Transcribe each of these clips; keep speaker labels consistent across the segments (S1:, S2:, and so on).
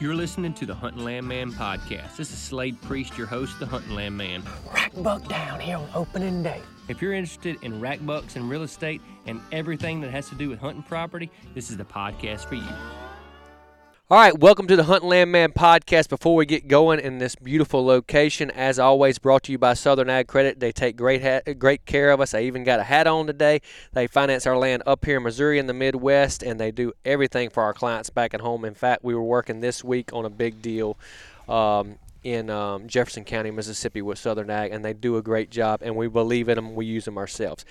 S1: You're listening to the Hunting Landman podcast. This is Slade Priest, your host, the Hunting Land Man.
S2: Rack buck down here on opening day.
S1: If you're interested in rack bucks and real estate and everything that has to do with hunting property, this is the podcast for you.
S2: All right, welcome to the Hunt Landman podcast. Before we get going in this beautiful location, as always, brought to you by Southern Ag Credit. They take great ha- great care of us. I even got a hat on today. They finance our land up here in Missouri in the Midwest, and they do everything for our clients back at home. In fact, we were working this week on a big deal um, in um, Jefferson County, Mississippi, with Southern Ag, and they do a great job. And we believe in them. We use them ourselves.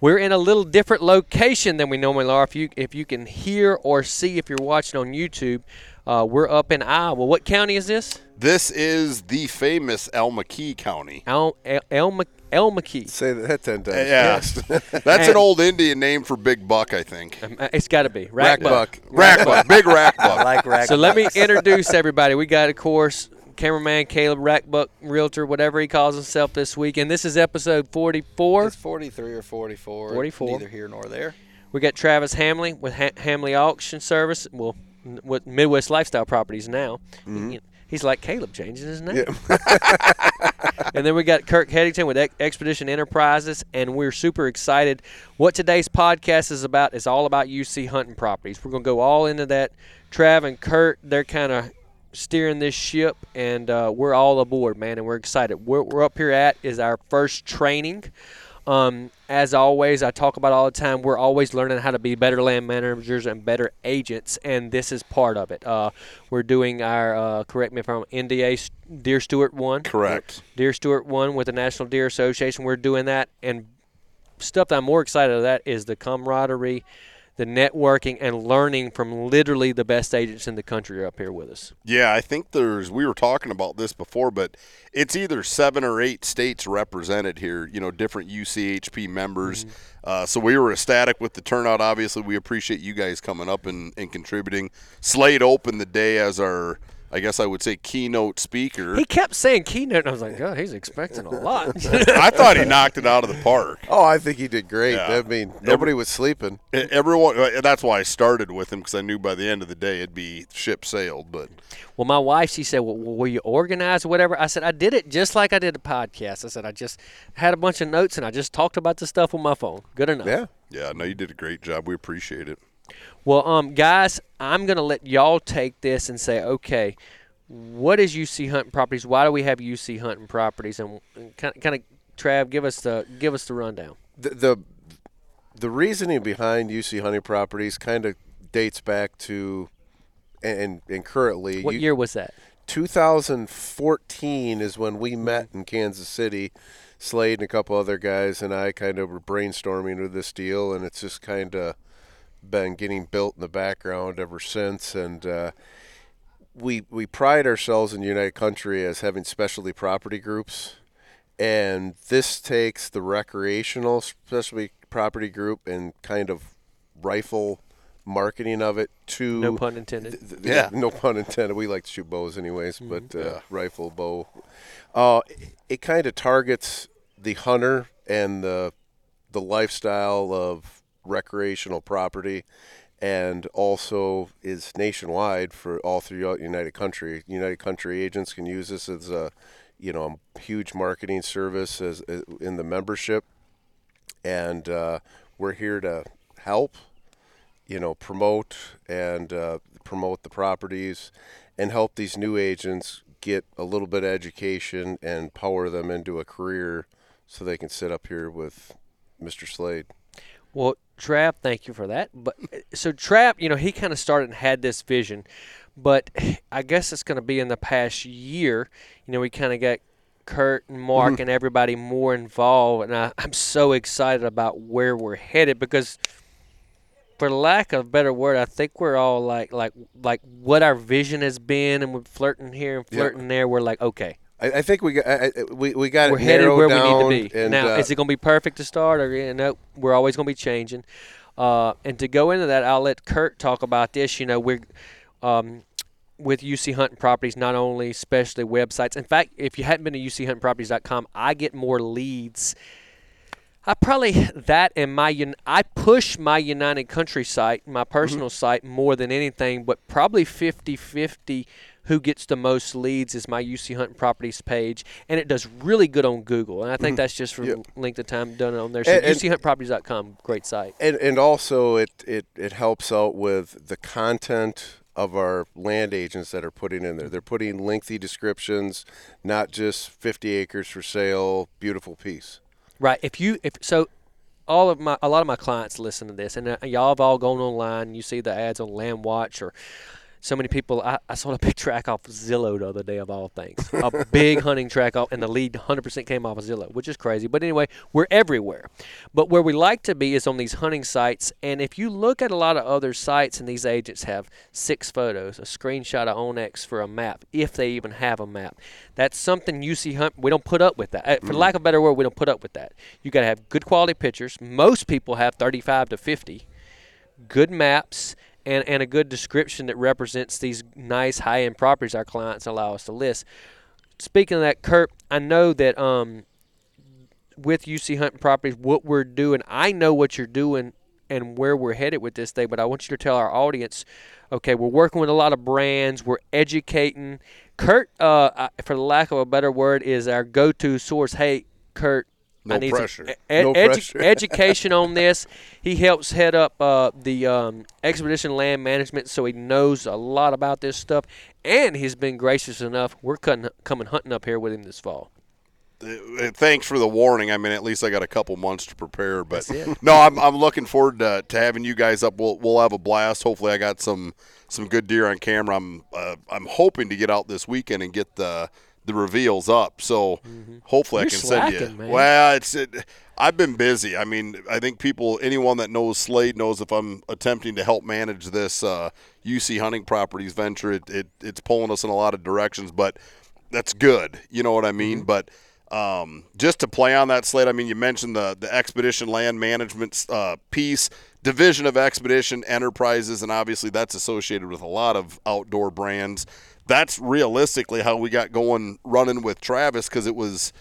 S2: We're in a little different location than we normally are. If you if you can hear or see if you're watching on YouTube, uh, we're up in Iowa. What county is this?
S3: This is the famous Allamakee County.
S2: El El, El, El McKee.
S4: Say that ten times.
S3: Yes. That's
S2: And-
S3: an old Indian name for big buck, I think.
S2: Um, uh, It's got to be
S4: Rack buck.
S3: Rack buck, big rack buck.
S4: I like rack.
S2: So let me introduce everybody. We got, of course, cameraman Caleb Rackbuck, realtor, whatever he calls himself this week, and this is episode 44.
S5: It's 43 or 44.
S2: 44.
S5: Neither here nor there.
S2: We got Travis Hamley with ha- Hamley Auction Service. Well, n- with Midwest Lifestyle Properties now. Mm-hmm. He- he's like Caleb changing his name. and then we got Curt Headington with Ex- Expedition Enterprises, and we're super excited. What today's podcast is about is all about UC hunting properties. We're going to go all into that. Trav and Curt, they're kind of steering this ship, and uh, we're all aboard, man, and we're excited. What we're up here at is our first training. Um, as always, I talk about all the time. We're always learning how to be better land managers and better agents, and this is part of it. Uh, we're doing our, uh, correct me if I'm NDA Deer Steward one.
S3: Correct.
S2: Deer Steward one with the National Deer Association. We're doing that, and stuff that I'm more excited of that is the camaraderie, the networking, and learning from literally the best agents in the country are up here with us.
S3: Yeah, I think there's, we were talking about this before, but it's either seven or eight states represented here, you know, different UCHP members. Uh, so we were ecstatic with the turnout. Obviously, we appreciate you guys coming up and, and contributing. Slade opened the day as our, I guess I would say, keynote speaker.
S2: He kept saying keynote, and I was like, God, he's expecting a lot.
S3: I thought he knocked it out of the park.
S4: Oh, I think he did great.
S3: Yeah.
S4: I mean, nobody was sleeping.
S3: Everyone. uh, That's why I started with him because I knew by the end of the day it'd be ship sailed. But
S2: Well, my wife, she said, well, will you organize or whatever? I said, I did it just like I did the podcast. I said, I just had a bunch of notes and I just talked about the stuff on my phone. Good enough.
S4: Yeah.
S3: yeah, no, you did a great job. We appreciate it.
S2: Well, um, guys, I'm going to let y'all take this and say, okay, what is UC Hunting Properties? Why do we have UC Hunting Properties? And kind of, kind of Trav, give us the give us the rundown.
S4: The the, the reasoning behind UC Hunting Properties kind of dates back to, and and currently,
S2: What
S4: you-
S2: year was that?
S4: 2014 is when we met in Kansas City. Slade and a couple other guys and I kind of were brainstorming with this deal, and it's just kind of been getting built in the background ever since, and uh, we we pride ourselves in United Country as having specialty property groups, and this takes the recreational specialty property group and kind of rifle marketing of it to
S2: No pun intended.
S4: th- th-
S3: Yeah.
S4: no pun intended. We like to shoot bows anyways, but uh,
S3: Yeah.
S4: rifle bow. Uh, it, it kind of targets the hunter and the the lifestyle of recreational property, and also is nationwide for all throughout United Country. United Country agents can use this as a you know huge marketing service as, as in the membership, and uh, we're here to help you know, promote and uh, promote the properties and help these new agents get a little bit of education and power them into a career so they can sit up here with Mr. Slade.
S2: Well, Trav, thank you for that. But uh, so Trav, you know, he kind of started and had this vision, but I guess it's going to be in the past year. You know, we kind of got Curt and Mark mm-hmm. and everybody more involved, and I, I'm so excited about where we're headed because, for lack of a better word, I think we're all like like like what our vision has been, and we're flirting here and flirting there. We're like, okay,
S4: I, I think we got I, we, we got
S2: we're
S4: it
S2: headed where
S4: down
S2: we need to be.
S4: And,
S2: now,
S4: uh,
S2: is it going to be perfect to start, or you know, we're always going to be changing? Uh, and to go into that, I'll let Curt talk about this. You know, we're um, with UC Hunting Properties, not only especially websites. In fact, if you hadn't been to UCHuntingProperties.com, I get more leads. I probably that and my I push my United Country site, my personal site more than anything, but probably 50-50 who gets the most leads is my UC Hunting Properties page, and it does really good on Google. And I think that's just from
S4: Yeah.
S2: length of time done on there. So
S4: And- and-
S2: UCHuntProperties.com, great site.
S4: and and also it, it it helps out with the content of our land agents that are putting in there. They're putting lengthy descriptions, not just 50 acres for sale, beautiful piece.
S2: Right. If you if so, all of my a lot of my clients listen to this, and uh, y'all have all gone online. You see the ads on Land Watch or. So many people. I, I saw a big track off Zillow the other day, of all things. A big hunting track off, and the lead 100% came off of Zillow, which is crazy. But anyway, we're everywhere. But where we like to be is on these hunting sites. And if you look at a lot of other sites, and these agents have six photos, a screenshot of OnX for a map, if they even have a map. That's something you see hunt. We don't put up with that. Uh, For lack of a better word, we don't put up with that. You got to have good quality pictures. Most people have 35 to 50 good maps and, and a good description that represents these nice high end properties our clients allow us to list. Speaking of that, Curt, I know that um, with UC Hunting Properties, what we're doing, I know what you're doing and where we're headed with this thing, but I want you to tell our audience okay, we're working with a lot of brands, we're educating. Curt, uh, for the lack of a better word, is our go to source. Hey, Curt,
S3: No
S2: I need
S3: pressure.
S2: e-
S4: No
S2: edu-
S4: pressure.
S2: education on this. He helps head up uh, the um, expedition land management, so he knows a lot about this stuff. And he's been gracious enough. We're cutting, coming hunting up here with him this fall.
S3: Uh, thanks for the warning. I mean, at least I got a couple months to prepare. But no, I'm, I'm looking forward to, to having you guys up. We'll we'll have a blast. Hopefully, I got some some good deer on camera. I'm uh, I'm hoping to get out this weekend and get the the reveals up. So hopefully,
S2: Mm-hmm. You're
S3: I can send you.
S2: slacking, man.
S3: Well, it's it, I've been busy. I mean, I think people, anyone that knows Slade knows if I'm attempting to help manage this uh, UC hunting properties venture, it, it it's pulling us in a lot of directions, but that's good. You know what I mean? But um, just to play on that Slade, I mean, you mentioned the the expedition land management uh, piece, division of expedition enterprises, and obviously that's associated with a lot of outdoor brands. That's realistically how we got going running with Travis because it was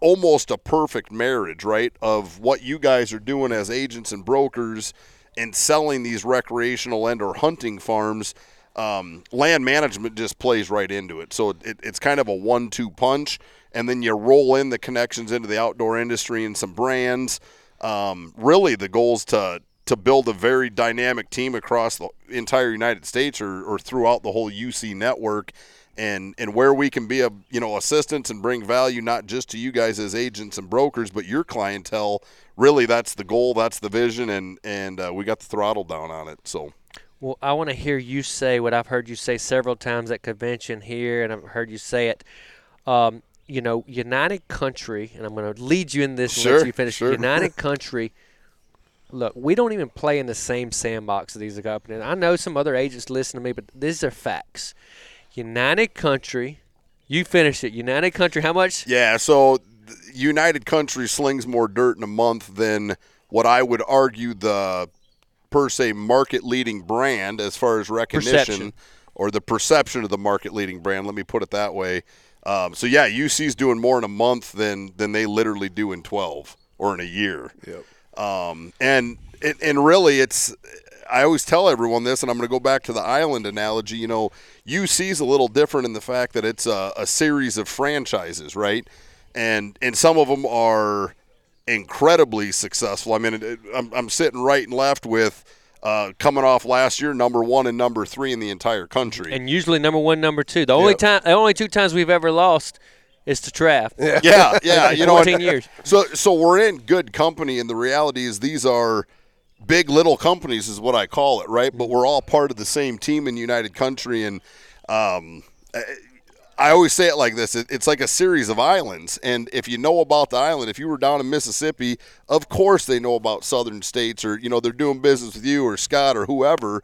S3: almost a perfect marriage, right? Of what you guys are doing as agents and brokers and selling these recreational and or hunting farms. Um, land management just plays right into it. So it, it's kind of a one-two punch, and then you roll in the connections into the outdoor industry and some brands. Um, really, the goal is to to build a very dynamic team across the entire United States or, or throughout the whole UC network and and where we can be a you know assistance and bring value not just to you guys as agents and brokers but your clientele really that's the goal that's the vision and and uh, we got the throttle down on it so
S2: Well, I want to hear you say what I've heard you say several times at convention here, and I've heard you say it. Um, you know, United Country, and I'm going to lead you in this and
S3: Sure,
S2: let you finish.
S3: sure.
S2: United Country look, we don't even play in the same sandbox as these companies. I know some other agents listen to me, but these are facts. United Country, you finished it. United Country, how much?
S3: Yeah, so United Country slings more dirt in a month than what I would argue the per se market leading brand as far as recognition
S2: Perception.
S3: or the perception of the market leading brand. Let me put it that way. Um, so yeah, UC's doing more in a month than than they literally do in twelve or in a year.
S4: Yep.
S3: Um, and and- and really, it's I always tell everyone this, and I'm going to go back to the island analogy. You know, UC's a little different in the fact that it's a, a series of franchises, right? And and some of them are incredibly successful. I mean, it, it- I'm, I'm sitting right and left with. Uh, coming off last year, number one and number three in the entire country.
S2: And usually number one, number two. The only
S4: Yep.
S2: time, the only two times we've ever lost is to Trav.
S3: yeah, yeah, you know,
S2: 14 years.
S3: So, so we're in good company, and the reality is these are big little companies, is what I call it, right? But we're all part of the same team in United Country, and um, I- I always say it like this: it, it's like a series of islands, and if you know about the island, if you were down in Mississippi, of course they know about Southern states, or you know they're doing business with you or Scott or whoever.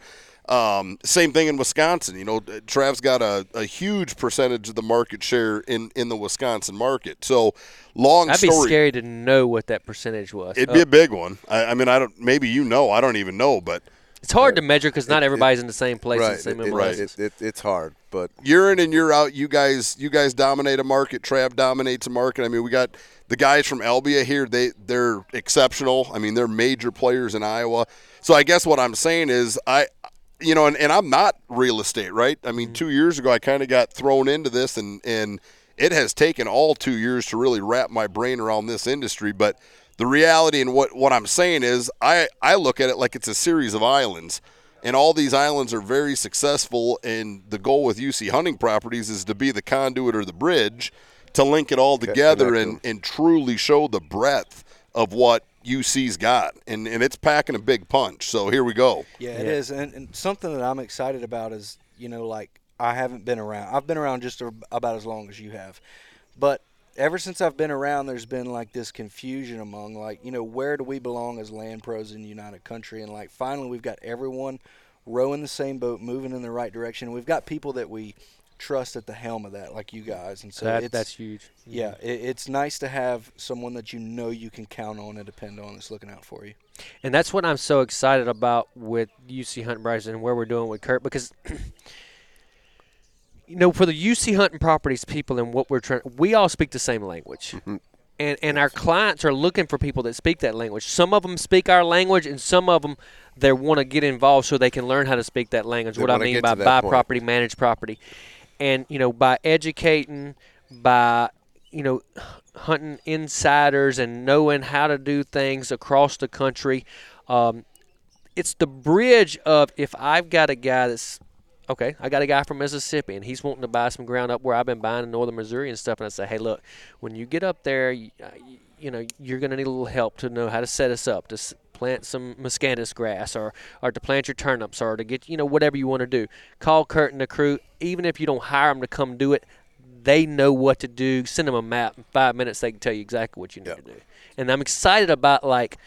S3: Um, same thing in Wisconsin. You know, Trav's got a, a huge percentage of the market share in, in the Wisconsin market. So, long story.
S2: I'd be scary to know what that percentage was.
S3: It'd
S2: Uh,
S3: be a big one. I, I mean, I don't. Maybe you know. I don't even know. But
S2: it's hard to measure because not
S4: It- it-
S2: everybody's in the same place.
S4: right.
S2: in the same
S4: It- it-
S2: MLSs.
S4: it- it- it's hard, but
S3: year in and year out, you guys you guys dominate a market. Trav dominates a market. I mean, we got the guys from Albia here. They they're exceptional. I mean, they're major players in Iowa. So I guess what I'm saying is I. You know, and, and I'm not real estate, right? I mean, mm-hmm. two years ago, I kind of got thrown into this, and, and it has taken all two years to really wrap my brain around this industry. But the reality and what, what I'm saying is, I, I look at it like it's a series of islands and all these islands are very successful and the goal with UC hunting properties is to be the conduit or the bridge to link it all together and, and truly show the breadth of what UC's got and, and it's packing a big punch so here we go
S6: Yeah, it is, and, and something that I'm excited about is you know like I haven't been around. I've been around just about as long as you have, but ever since I've been around, there's been like this confusion among like you know where do we belong as land pros in the United Country, and like finally we've got everyone rowing the same boat, moving in the right direction. We've got people that we trust at the helm of that, like you guys, and so
S2: that,
S6: it's,
S2: that's huge. Mm-hmm.
S6: yeah, it, it's nice to have someone that you know you can count on and depend on that's looking out for you.
S2: And that's what I'm so excited about with UC Hunt Bryce and where we're doing with Curt because you know for the UC Hunting Properties people and what we're trying we all speak the same language. Mm-hmm. And and our clients are looking for people that speak that language. Some of them speak our language and some of them they want to get involved so they can learn how to speak that language.
S4: They
S2: what I mean by buy
S4: point.
S2: property, manage property. And you know by educating by you know hunting insiders and knowing how to do things across the country um, it's the bridge of if i've got a guy that's okay i got a guy from mississippi and he's wanting to buy some ground up where i've been buying in northern missouri and stuff and i say hey look when you get up there you, uh, you- know you're going to need a little help to know how to set us up to plant some miscanthus grass or or to plant your turnips or to get you know whatever you want to do call curt and the crew even if you don't hire them to come do it they know what to do. Send them a map. In five minutes, they can tell you exactly what you need to do. And I'm excited about like,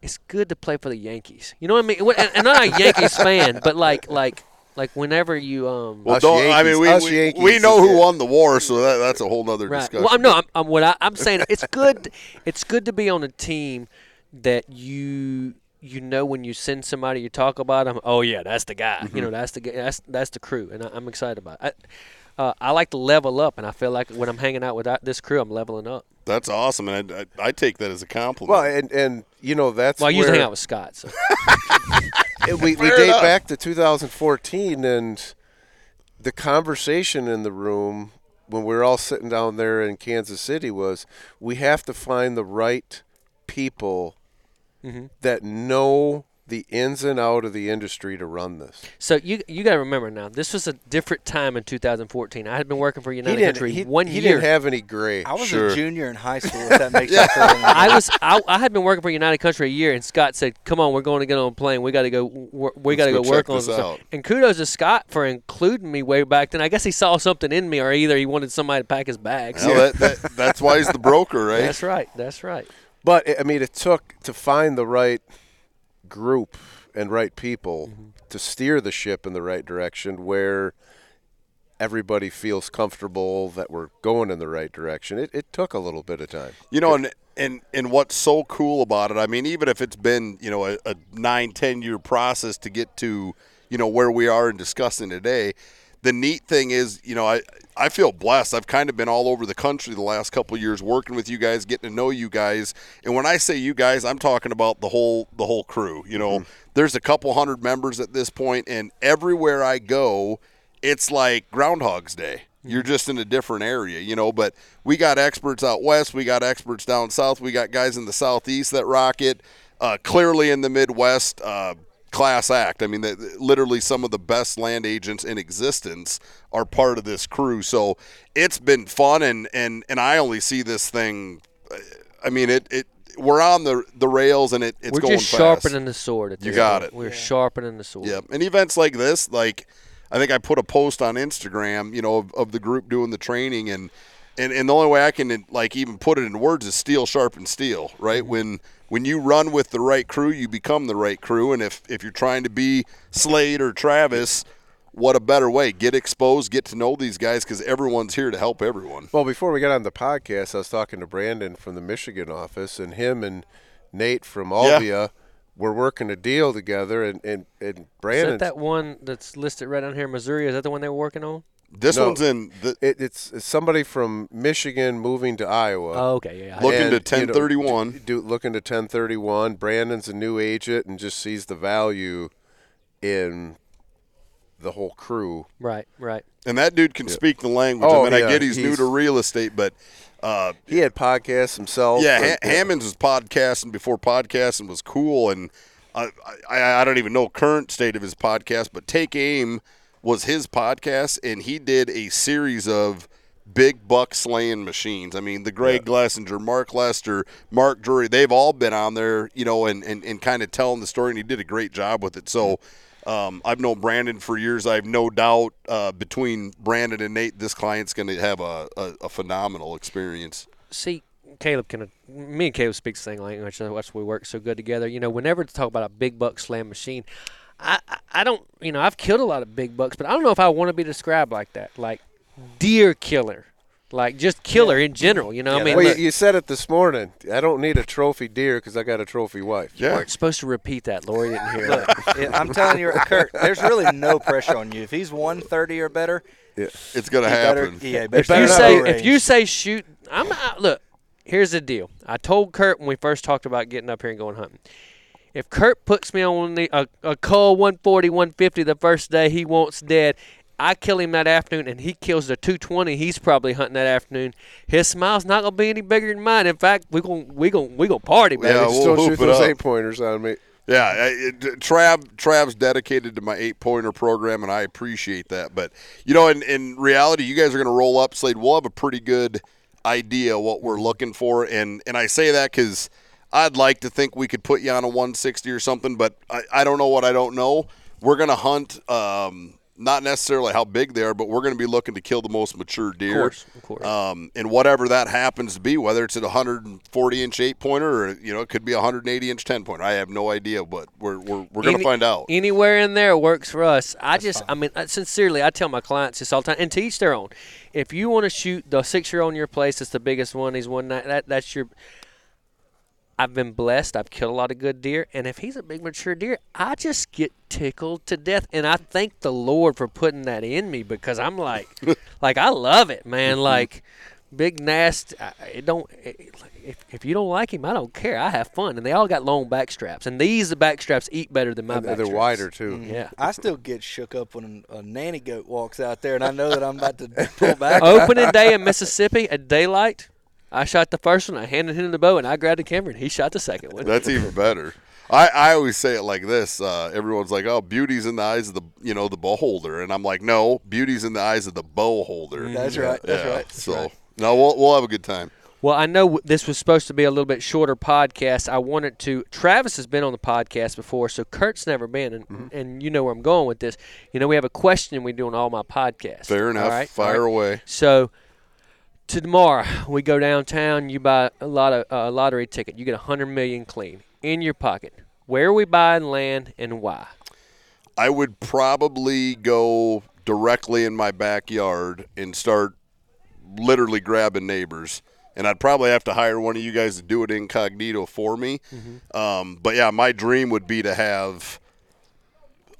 S2: it's good to play for the Yankees. You know what I mean? And and I'm not a Yankees fan, but like like like whenever you um.
S3: well don't I mean we, we, we know who won the war so that, that's a whole other
S2: Right.
S3: discussion
S2: Well, I'm no, I'm, I'm what I, I'm saying. It's good. It's good to be on a team that you you know when you send somebody, you talk about them. Oh yeah, that's the guy. You know, that's the. That's that's the crew, and I, I'm excited about. It. I, uh, I like to level up, and I feel like when I'm hanging out with that, this crew, I'm leveling up.
S3: that's awesome and I, I, I take that as a compliment
S4: well, and and you know that's
S2: Well, I usually
S4: where
S2: hang out with Scott. So.
S4: we, we date
S3: enough.
S4: back to 2014 and the conversation in the room when we were all sitting down there in Kansas City was we have to find the right people
S2: Mm-hmm.
S4: that know the ins and out of the industry to run this.
S2: So you you got to remember now, this was a different time in 2014. I had been working for United
S4: he
S2: Country
S4: he,
S2: one
S4: he
S2: year.
S4: didn't have any gray.
S6: I was
S3: Sure.
S6: a junior in high school. If that makes you feel
S2: I was I, I had been working for United Country a year, and Scott said, "Come on, we're going to get on a plane. We got to go. wor- We got to go
S3: go
S2: work on
S3: this
S2: some
S3: out.
S2: And kudos to Scott for including me way back then. I guess he saw something in me, or either he wanted somebody to pack his bags.
S3: Well, that, that, that's why he's the broker right
S2: That's right. That's right.
S4: But I mean, it took to find the right group and right people
S2: Mm-hmm.
S4: to steer the ship in the right direction, where everybody feels comfortable that we're going in the right direction. It, it took a little bit of time.
S3: You know, and and and what's so cool about it? I mean, even if it's been you know a, a nine ten year process to get to you know where we are and discussing today, the neat thing is you know I I feel blessed. I've kind of been all over the country the last couple of years working with you guys, getting to know you guys. And when I say you guys, I'm talking about the whole the whole crew. You know, there's a couple hundred members at this point, and everywhere I go, it's like Groundhog's Day. You're just in a different area, you know. But we got experts out west, we got experts down south, we got guys in the southeast that rock it. Uh, clearly in the Midwest, uh, class act. I mean, the, literally some of the best land agents in existence are part of this crew. So it's been fun, and and and I only see this thing. uh, I mean, it it we're on the the rails, and it it's
S2: We're
S3: going
S2: just
S3: fast.
S2: sharpening the sword. At
S3: You got
S2: point.
S3: it.
S2: We're sharpening the sword.
S3: Yeah, and events like this, like I think I put a post on Instagram, you know, of, of the group doing the training, and, and and the only way I can like even put it in words is steel sharpens steel, right? When when you run with the right crew, you become the right crew, and if if you're trying to be Slade or Travis, what a better way? Get exposed, get to know these guys because everyone's here to help everyone.
S4: Well, before we got on the podcast, I was talking to Brandon from the Michigan office, and him and Nate from Albia were working a deal together, and and, and
S2: Is
S4: Brandon.
S2: that that one that's listed right down here, Missouri? Is that the one they were working on?
S3: This
S4: No.
S3: one's in the
S4: it, it's, it's somebody from Michigan moving to Iowa.
S2: Oh, okay, yeah. yeah.
S3: Looking to
S4: And, you know,
S3: 1031.
S4: do, looking to 1031. Brandon's a new agent and just sees the value in the whole crew.
S2: right, right.
S3: and that dude can speak the language.
S4: Oh,
S3: I mean, I get he's, new to real estate, but uh,
S4: He had podcasts himself.
S3: Yeah,
S4: but-
S3: ha- Hammonds was podcasting before podcasting was cool, and I, I I don't even know current state of his podcast, but Take Aim was his podcast, and he did a series of big buck slaying machines. I mean, the Greg Glessinger, Mark Lester, Mark Drury, they've all been on there, you know, and, and, and kind of telling the story, and he did a great job with it. So. Um, I've known Brandon for years. I have no doubt uh, between Brandon and Nate, this client's going to have a, a, a phenomenal experience.
S2: See, Caleb can. Me and Caleb speak the same language. That's why we work so good together. You know, whenever to talk about a big buck slam machine, I, I I don't. You know, I've killed a lot of big bucks, but I don't know if I want to be described like that. Like deer killer, like just killer in general. You know, I mean,
S4: well, you,
S2: look,
S4: you said it this morning. I don't need a trophy deer because I got a trophy wife.
S2: you weren't supposed to repeat that. Lori didn't hear
S6: Look,
S2: that.
S6: I'm telling you, Curt. There's really no pressure on you. If he's 130 or better, yeah,
S3: It's going to
S6: he better,
S3: happen.
S6: yeah, better
S2: if you say
S6: range.
S2: if you say shoot, I'm uh, look. Here's the deal. I told Curt when we first talked about getting up here and going hunting. If Curt puts me on the, a, a call 140, 150 the first day he wants dead, I kill him that afternoon and he kills the 220 he's probably hunting that afternoon. His smile's not gonna be any bigger than mine. In fact, we going we going we gonna party, man.
S3: Yeah, we'll
S4: don't
S3: hoop
S4: shoot
S3: it
S4: those
S3: up.
S4: eight pointers on me.
S3: Yeah, I- it, Trav Trav's dedicated to my eight pointer program, and I appreciate that. But you know, in, in reality, you guys are going to roll up, Slade. We'll have a pretty good idea what we're looking for, and and I say that because I'd like to think we could put you on a 160 or something, but I, I don't know what I don't know. We're going to hunt. Um, not necessarily how big they are, but we're going to be looking to kill the most mature deer.
S2: Of course, of course.
S3: Um, and whatever that happens to be, whether it's at 140 inch eight pointer or you know it could be 180 inch 10 pointer, I have no idea, but we're we're, we're going to find out.
S2: Anywhere in there works for us. I just, I mean, uh, sincerely, I tell my clients this all the time, and to each their own. If you want to shoot the six-year on your place, it's the biggest one. He's one that, that that's your. I've been blessed. I've killed a lot of good deer, and if he's a big mature deer, I just get tickled to death, and I thank the Lord for putting that in me because I'm like, like I love it, man. Mm-hmm. Like big nast, I- it don't. It, if, if you don't like him, I don't care. I have fun, and they all got long back straps, and these the back straps eat better than my
S4: And
S2: back
S4: they're
S2: straps.
S4: wider too. Mm-hmm.
S2: Yeah.
S6: I still get shook up when a nanny goat walks out there, and I know that I'm about to pull back.
S2: Opening day in Mississippi at daylight, I shot the first one. I handed him the bow, and I grabbed the camera, and he shot the second one.
S3: That's even better. I, I always say it like this. Uh, everyone's like, "Oh, beauty's in the eyes of the you know the beholder," and I'm like, "No, beauty's in the eyes of the bow holder."
S6: That's right. That's
S3: yeah.
S6: right. That's
S3: so
S6: right.
S3: no, we'll we'll have a good time.
S2: Well, I know this was supposed to be a little bit shorter podcast. I wanted to. Travis has been on the podcast before, so Curt's never been, and,
S3: Mm-hmm.
S2: and you know where I'm going with this. You know, we have a question we do on all my podcasts.
S3: Fair enough.
S2: All right?
S3: Fire
S2: All right.
S3: away.
S2: So, tomorrow we go downtown. You buy a lot of uh, lottery ticket. You get a hundred million clean in your pocket. Where are we buying land and why?
S3: I would probably go directly in my backyard and start literally grabbing neighbors. And I'd probably have to hire one of you guys to do it incognito for me. Um, but yeah, my dream would be to have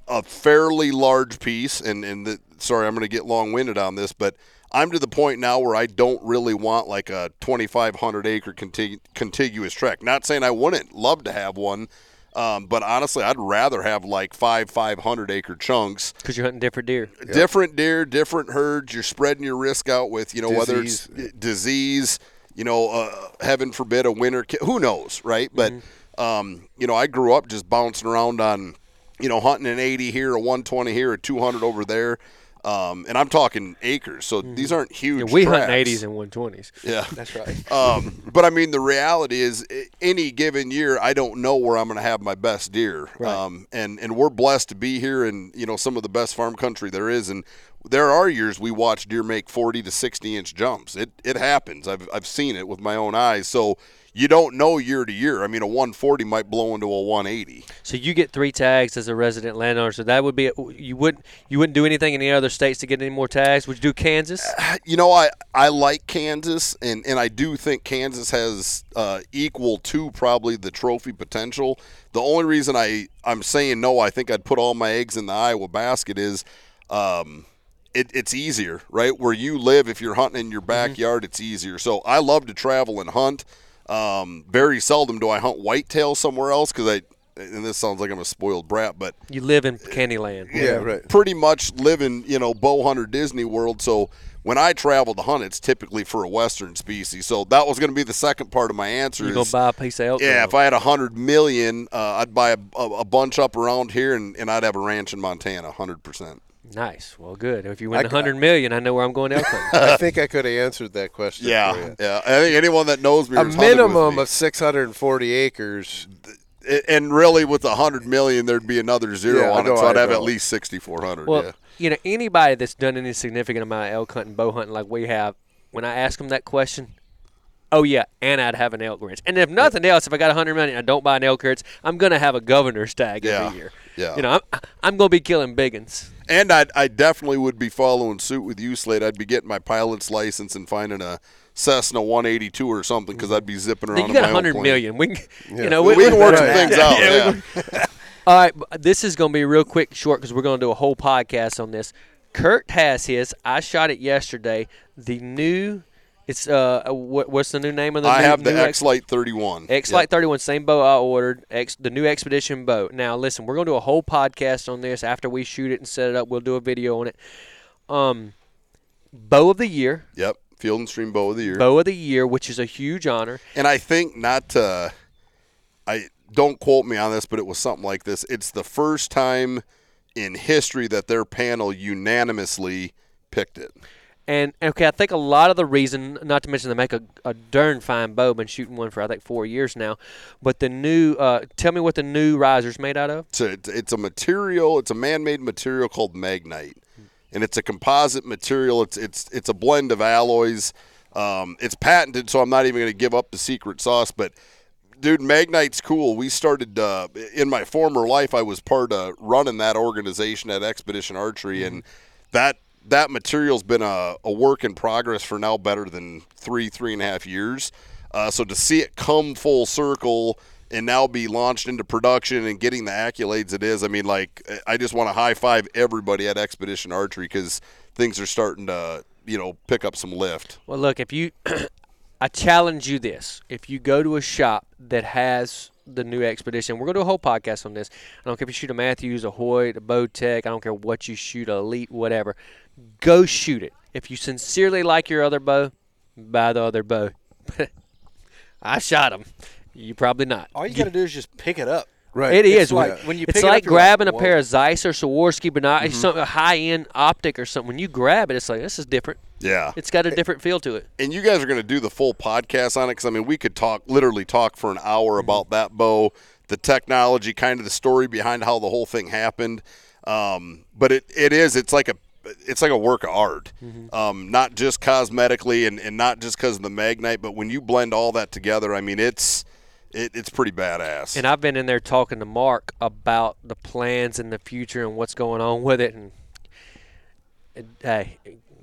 S3: a fairly large piece. And, and the, sorry, I'm going to get long winded on this, but I'm to the point now where I don't really want like a 2,500 acre contig- contiguous tract. Not saying I wouldn't love to have one. Um, but honestly, I'd rather have like five 500 acre chunks
S2: Because you're hunting different deer.
S3: different deer, different herds. You're spreading your risk out with, you know, whether it's
S4: Disease.
S3: uh, you know, uh, heaven forbid a winter. Ki- who knows, right? But, um, you know, I grew up just bouncing around on, you know, hunting an 80 here, a 120 here, a 200 over there. Um, and I'm talking acres, so these aren't huge.
S2: Yeah, we hunt 80s and 120s.
S3: Yeah.
S6: That's right.
S3: Um, but I mean, the reality is, any given year, I don't know where I'm going to have my best deer.
S2: Right.
S3: Um, and and we're blessed to be here in you know some of the best farm country there is. And there are years we watch deer make 40 to 60 inch jumps. It it happens. I've I've seen it with my own eyes. So you don't know year to year. I mean, a 140 might blow into a 180.
S2: So you get three tags as a resident landowner. So that would be you wouldn't you wouldn't do anything in any other states to get any more tags. Would you do Kansas?
S3: you know, I, I like Kansas, and, and I do think Kansas has uh, equal to probably the trophy potential. The only reason I, I'm saying no, I think I'd put all my eggs in the Iowa basket is um, it, it's easier, right? Where you live, if you're hunting in your backyard, it's easier. So I love to travel and hunt. Um, very seldom do I hunt whitetail somewhere else because I, and this sounds like I'm a spoiled brat, but
S2: You live in Candyland.
S4: Yeah, right.
S3: pretty much live in you know bow hunter Disney World. So when I travel to hunt, it's typically for a western species. So that was going to be the second part of my answer.
S2: You're buy a piece of elk.
S3: yeah, if I had a hundred million, uh, I'd buy a, a, a bunch up around here, and, and I'd have a ranch in Montana, hundred percent.
S2: Nice. Well, good. If you win
S4: I
S2: a
S4: got-
S2: hundred million, I know where I'm going elk hunting.
S4: I think I could have answered that question. for
S3: Yeah,
S4: you.
S3: yeah. I think anyone that knows me,
S4: A
S3: or with
S4: minimum
S3: me-
S4: of 640 acres.
S3: and really with a hundred million, there'd be another zero
S4: Yeah, I
S3: on it,
S4: know,
S3: so I'd have at least sixty four hundred.
S2: Well,
S3: yeah.
S2: you know, anybody that's done any significant amount of elk hunting, bow hunting like we have, when I ask them that question, oh yeah, and I'd have an elk ranch. And if nothing else, if I got a hundred million, I don't buy an elk ranch, I'm gonna have a governor's tag
S3: Yeah,
S2: every year.
S3: Yeah.
S2: You know, I'm, I'm gonna be killing biggins.
S3: And I I definitely would be following suit with you, Slade. I'd be getting my pilot's license and finding a Cessna 182 or something because I'd be zipping around.
S2: You got
S3: my
S2: a
S3: own plane.
S2: million. We, can, you know,
S3: We, can work some
S4: Right.
S3: things out.
S2: Yeah,
S3: Yeah,
S2: All right, this is going to be real quick, short, because we're going to do a whole podcast on this. Curt has his. I shot it yesterday. The new, it's uh, what, what's the new name of the?
S3: I
S2: new,
S3: have the X Lite 31.
S2: X
S3: Yep.
S2: 31, same bow I ordered. X, the new Expedition bow. Now, listen, we're going to do a whole podcast on this after we shoot it and set it up. We'll do a video on it. Um, bow of the year,
S3: Yep. Field and Stream Bow of the Year.
S2: bow of the year, which is a huge honor.
S3: And I think not to, I don't quote me on this, but it was something like this. It's the first time in history that their panel unanimously picked it.
S2: And okay, I think a lot of the reason, not to mention they make a, a darn fine bow. Been shooting one for I think four years now. But the new, uh, tell me what the new riser's made out of.
S3: It's a, it's- it's a material. It's a man-made material called Magnite, and it's a composite material. It's it's it's a blend of alloys. Um, it's patented, so I'm not even going to give up the secret sauce. But dude, Magnite's cool. We started uh, in my former life. I was part of running that organization at Expedition Archery, and that that material's been a, a work in progress for now better than three three and a half years. Uh, so to see it come full circle and now be launched into production and getting the accolades it is, I mean, like I just want to high five everybody at Expedition Archery because things are starting to you know pick up some lift.
S2: Well, look, if you, I challenge you this: if you go to a shop that has the new Expedition, we're gonna do a whole podcast on this. I don't care if you shoot a Mathews, a Hoyt, a Bowtech. I don't care what you shoot, a Elite, whatever. Go shoot it. If you sincerely like your other bow, buy the other bow. I shot them. You probably not.
S6: All you got to do is just pick it up.
S4: Right.
S2: It
S6: It's
S2: is.
S6: like when you
S2: it's
S6: it
S2: like
S6: you're like,
S2: grabbing a pair of Zeiss or Swarovski, but not some high end optic or something. When you grab it, it's like this is different.
S3: Yeah.
S2: It's got a different feel to it.
S3: and you guys are going to do the full podcast on it because I mean we could talk literally talk for an hour about that bow, the technology, kind of the story behind how the whole thing happened. Um, but it, it is it's like a it's like a work of art, um, not just cosmetically and, and not just because of the magnite, but when you blend all that together, I mean, it's it, it's pretty badass.
S2: And I've been in there talking to Mark about the plans in the future and what's going on with it. And, and hey,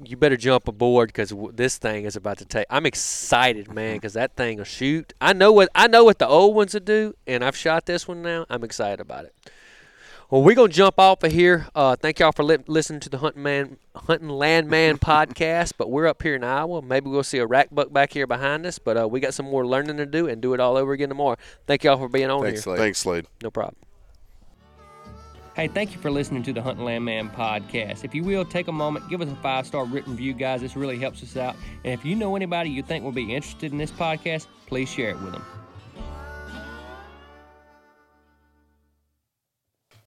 S2: you better jump aboard because this thing is about to take. I'm excited, man, because that thing will shoot. I know what I know what the old ones will do, and I've shot this one now. I'm excited about it. Well, we're gonna jump off of here. Uh, thank y'all for li- listening to the Hunting Man, Hunting Landman podcast. But we're up here in Iowa. Maybe we'll see a rack buck back here behind us. But uh, we got some more learning to do and do it all over again tomorrow. Thank y'all for being on
S4: Thanks,
S2: here.
S4: Slade.
S3: Thanks, Slade.
S2: No problem.
S1: Hey, thank you for listening to the Hunting Landman podcast. If you will, take a moment, give us a five star written review, guys. This really helps us out. And if you know anybody you think will be interested in this podcast, please share it with them.